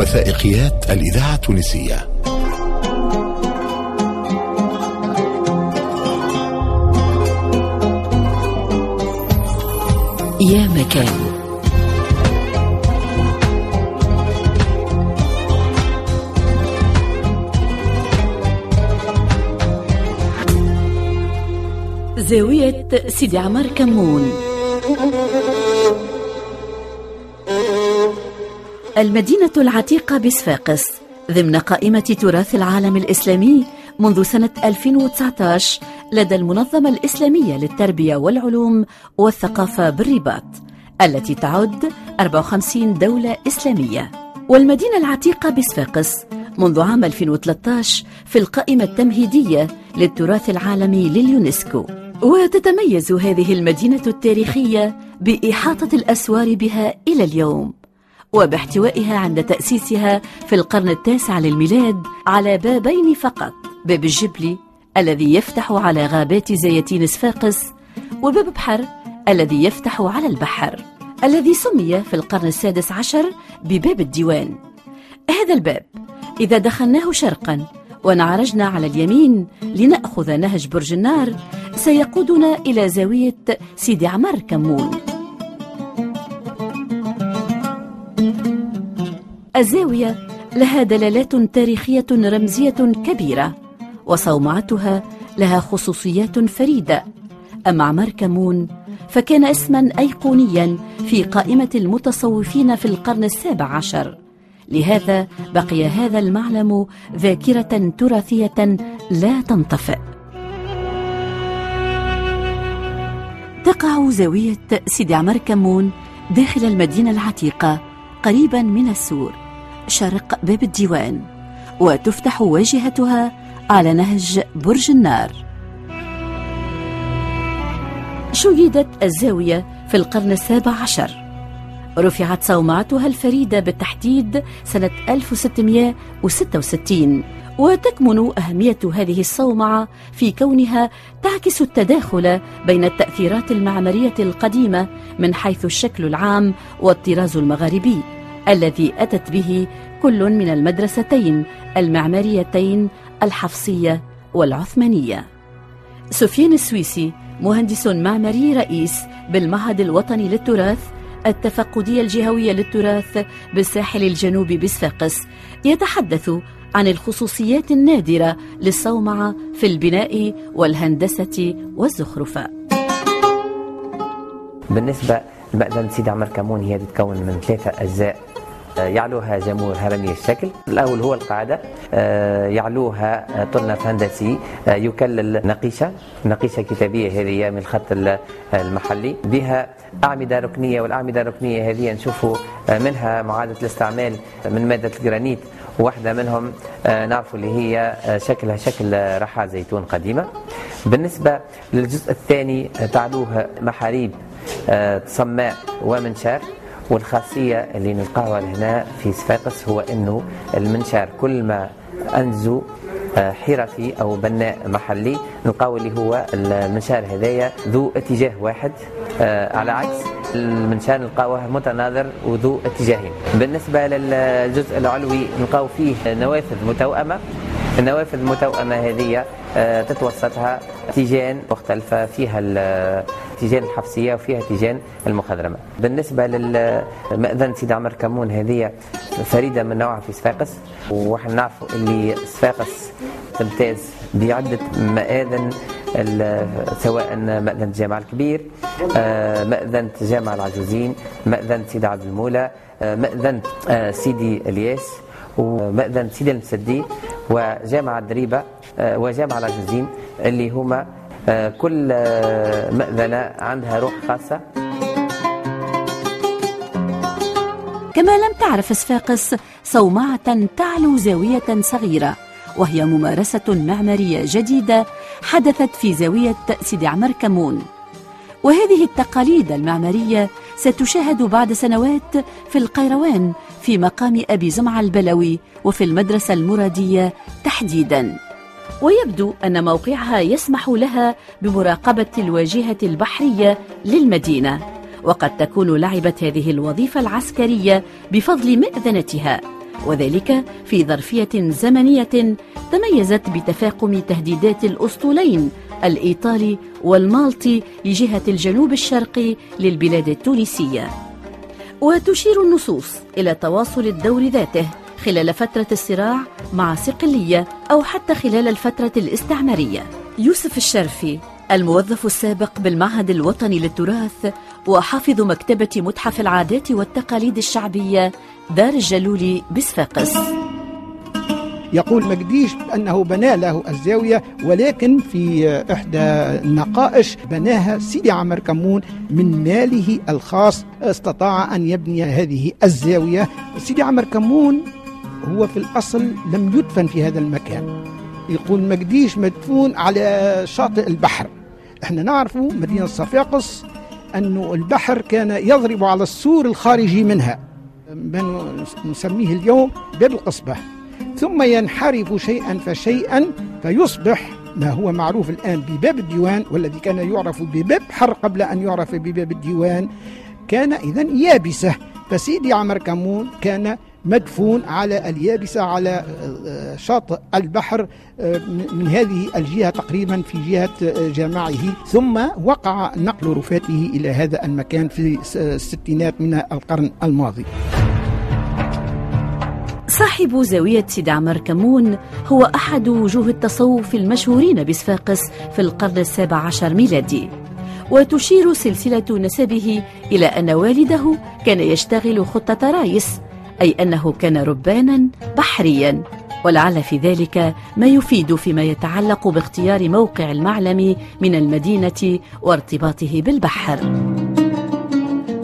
وثائقيات الإذاعة التونسية. يا مكان. زاوية سيدي عمر كمون. المدينة العتيقة بصفاقس ضمن قائمة تراث العالم الإسلامي منذ سنة 2019 لدى المنظمة الإسلامية للتربية والعلوم والثقافة بالرباط التي تعد 54 دولة إسلامية. والمدينة العتيقة بصفاقس منذ عام 2013 في القائمة التمهيدية للتراث العالمي لليونسكو. وتتميز هذه المدينة التاريخية بإحاطة الأسوار بها إلى اليوم. وباحتوائها عند تأسيسها في القرن التاسع للميلاد على بابين فقط. باب الجبلي الذي يفتح على غابات زيتين صفاقس وباب بحر الذي يفتح على البحر الذي سمي في القرن السادس عشر بباب الديوان. هذا الباب إذا دخلناه شرقا ونعرجنا على اليمين لنأخذ نهج برج النار سيقودنا إلى زاوية سيدي عمر كمون. الزاوية لها دلالات تاريخية رمزية كبيرة وصومعتها لها خصوصيات فريدة. أما عمر كمون فكان اسما أيقونيا في قائمة المتصوفين في القرن السابع عشر. لهذا بقي هذا المعلم ذاكرة تراثية لا تنطفئ. تقع زاوية سيدي عمر كمون داخل المدينة العتيقة قريبا من السور. شرق باب الديوان وتفتح واجهتها على نهج برج النار. شيدت الزاوية في القرن السابع عشر. رفعت صومعتها الفريدة بالتحديد سنة 1666 وتكمن أهمية هذه الصومعة في كونها تعكس التداخل بين التأثيرات المعمارية القديمة من حيث الشكل العام والطراز المغاربي. الذي أتت به كل من المدرستين المعماريتين الحفصية والعثمانية. سفيان السويسي مهندس معماري رئيس بالمعهد الوطني للتراث التفقدية الجهوية للتراث بالساحل الجنوبي بصفاقس يتحدث عن الخصوصيات النادرة للصومعة في البناء والهندسة والزخرفة. بالنسبة لمأذنة سيدي عمر كمون هي تتكون من ثلاثة أجزاء. يعلوها جمهور هرمي الشكل. الأول هو القاعدة. يعلوها طنف هندسي يكلل نقيشة. نقيشة كتابية هذه من الخط المحلي. بها أعمدة ركنية. والأعمدة الركنية هذه نشوفوا منها معادة الاستعمال من مادة الجرانيت. واحدة منهم نعرفوا اللي هي شكلها شكل رحى زيتون قديمة. بالنسبة للجزء الثاني تعلوه محاريب صماء ومنشار. والخاصية اللي نلقاها هنا في صفاقس هو أنه المنشار كل ما أنزو حرفي أو بناء محلي نلقاو اللي هو المنشار هذايا ذو اتجاه واحد على عكس المنشار نلقاوه متناظر وذو اتجاهين. بالنسبة للجزء العلوي نلقاو فيه نوافذ متوأمة. النوافذ المتوأمة هذه تتوسطها تيجان مختلفة فيها تيجان الحفصية وفيها تيجان المخضرمة بالنسبة للمأذن سيدي عمر كمون هذه فريدة من نوعها في صفاقس ونحن نعرفوا اللي صفاقس تمتاز بعدة مآذن سواء مأذنة الجامع الكبير مأذنة جامع العجوزين مأذنة سيدي عبد المولى مأذنة سيدي الياس ومأذن سيدي المسدي وجامعة دريبة وجامعة العجوزين اللي هما كل مأذنة عندها روح خاصة. كما لم تعرف صفاقس صومعة تعلو زاوية صغيرة وهي ممارسة معمارية جديدة حدثت في زاوية سيدي عمر كمون. وهذه التقاليد المعمارية ستشاهد بعد سنوات في القيروان في مقام أبي زمعة البلوي وفي المدرسة المرادية تحديداً. ويبدو أن موقعها يسمح لها بمراقبة الواجهة البحرية للمدينة وقد تكون لعبت هذه الوظيفة العسكرية بفضل مئذنتها وذلك في ظرفية زمنية تميزت بتفاقم تهديدات الأسطولين الإيطالي والمالطي لجهة الجنوب الشرقي للبلاد التونسية. وتشير النصوص إلى تواصل الدور ذاته خلال فترة الصراع مع صقلية أو حتى خلال الفترة الاستعمارية. يوسف الشرفي الموظف السابق بالمعهد الوطني للتراث وحافظ مكتبة متحف العادات والتقاليد الشعبية دار الجلولي بصفاقس. يقول مقديش أنه بنى له الزاوية ولكن في إحدى النقائش بناها سيدي عمر كمون من ماله الخاص استطاع أن يبني هذه الزاوية. سيدي عمر كمون هو في الأصل لم يدفن في هذا المكان. يقول مقديش مدفون على شاطئ البحر. إحنا نعرف مدينة صفاقس أنه البحر كان يضرب على السور الخارجي منها. من نسميه اليوم باب القصبة. ثم ينحرف شيئا فشيئا فيصبح ما هو معروف الآن بباب الديوان والذي كان يعرف بباب حر قبل أن يعرف بباب الديوان. كان إذا يابسة. فسيدي عمر كمون كان مدفون على اليابسة على آه، شاطئ البحر آه، من هذه الجهة تقريبا في جهة آه، جامعه. ثم وقع نقل رفاته إلى هذا المكان في الستينات من القرن الماضي. صاحب زاوية سيد عمر كمون هو أحد وجوه التصوف المشهورين بصفاقس في القرن السابع عشر ميلادي. وتشير سلسلة نسبه إلى أن والده كان يشتغل خطة رايس أي أنه كان ربانا بحريا. ولعل في ذلك ما يفيد فيما يتعلق باختيار موقع المعلم من المدينة وارتباطه بالبحر.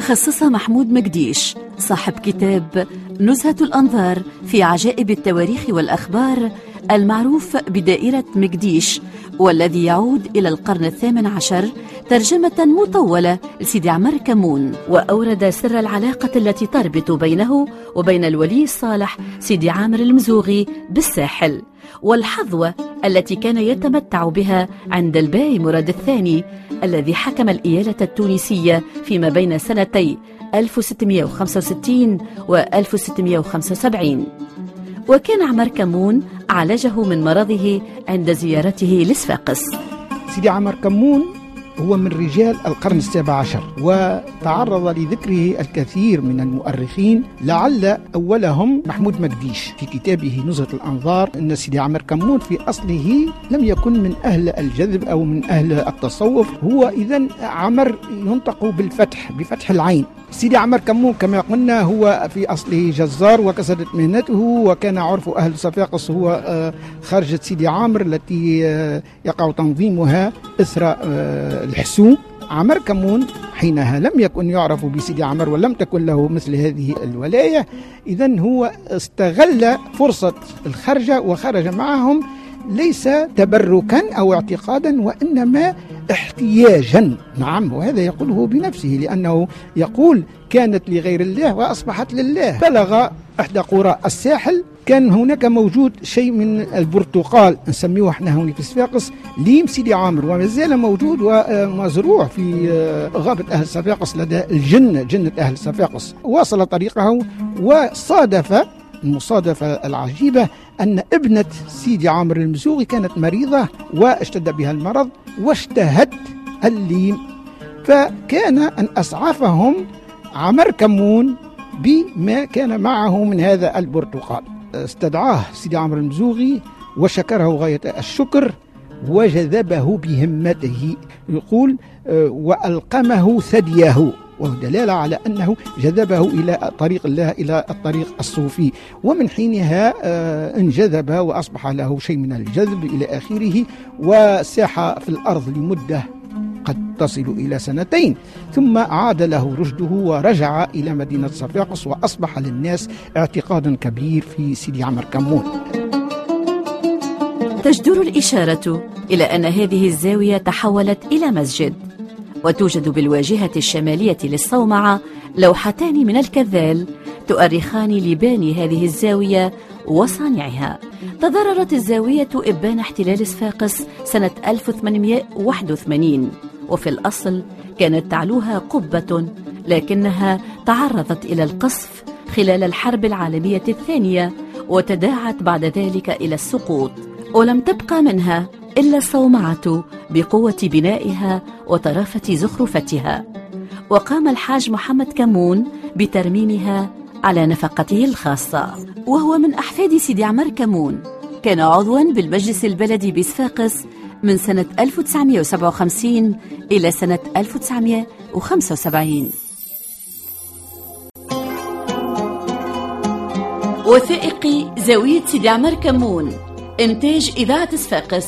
خصص محمود مقديش صاحب كتاب نزهة الأنظار في عجائب التواريخ والأخبار المعروف بدائرة مقديش والذي يعود إلى القرن الثامن عشر ترجمة مطولة لسيدي عمر كمون وأورد سر العلاقة التي تربط بينه وبين الولي الصالح سيدي عامر المزوغي بالساحل والحظوة التي كان يتمتع بها عند الباي مراد الثاني الذي حكم الإيالة التونسية فيما بين سنتي 1665 و 1675 وكان عمر كمون عالجه من مرضه عند زيارته لصفاقس. سيدي عمر كمون هو من رجال القرن السابع عشر وتعرض لذكره الكثير من المؤرخين لعل أولهم محمود مقديش في كتابه نزهة الأنظار أن سيدي عمر كمون في أصله لم يكن من أهل الجذب أو من أهل التصوف هو إذا عمر ينطق بالفتح بفتح العين. سيدي عمر كمون كما قلنا هو في أصله جزار وكسرت مهنته وكان عرف أهل صفاقس هو آه، خرجة سيدي عامر التي آه، يقع تنظيمها إثر آه، الحسوم عمر كمون حينها لم يكن يعرف بسيدي عمر ولم تكن له مثل هذه الولاية. إذا هو استغل فرصة الخرجة وخرج معهم ليس تبركا أو اعتقادا وإنما احتياجا. نعم وهذا يقوله بنفسه لأنه يقول كانت لغير الله وأصبحت لله. بلغ إحدى قرى الساحل كان هناك موجود شيء من البرتقال نسميه إحنا هنا في صفاقس ليم سيدي عامر وما زال موجود ومزروع في غابة أهل صفاقس لدى الجنة جنة أهل صفاقس واصل طريقه وصادف المصادفة العجيبة أن ابنة سيدي عامر المزوغي كانت مريضة واشتد بها المرض واشتهت الليم. فكان أن أسعفهم عمر كمون بما كان معه من هذا البرتقال. استدعاه سيدي عمرو المزوغي وشكره غاية الشكر وجذبه بهمته. يقول آه، وألقمه ثديه وهو دلالة على أنه جذبه إلى طريق الله إلى الطريق الصوفي. ومن حينها آه، انجذب وأصبح له شيء من الجذب إلى آخره وساح في الأرض لمدة قد تصل إلى سنتين ثم عاد له رشده ورجع إلى مدينة صفاقس وأصبح للناس اعتقاد كبير في سيدي عمر كمون. تجدر الإشارة إلى أن هذه الزاوية تحولت إلى مسجد وتوجد بالواجهة الشمالية للصومعة لوحتان من الكذال تؤرخان لباني هذه الزاوية وصانعها. تضررت الزاوية إبان احتلال صفاقس سنة 1881 وفي الأصل كانت تعلوها قبة لكنها تعرضت إلى القصف خلال الحرب العالمية الثانية وتداعت بعد ذلك إلى السقوط. ولم تبقى منها إلا الصومعة بقوة بنائها وطرافة زخرفتها. وقام الحاج محمد كمون بترميمها على نفقته الخاصة وهو من أحفاد سيدي عمر كمون. كان عضوا بالمجلس البلدي بصفاقس من سنة 1957 إلى سنة 1975 وثائقي زاوية سيدي عمر كمون. إنتاج إذاعة صفاقس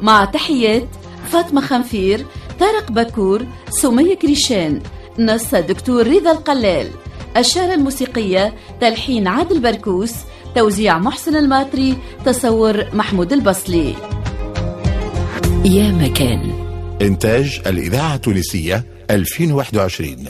مع تحيات فاطمة خنفير طارق بكور سمية كريشان. نص دكتور رضا القلال. الشارة الموسيقية تلحين عادل بركوس. توزيع محسن الماطري. تصور محمود البصلي. يا مكان. إنتاج الإذاعة التونسية 2021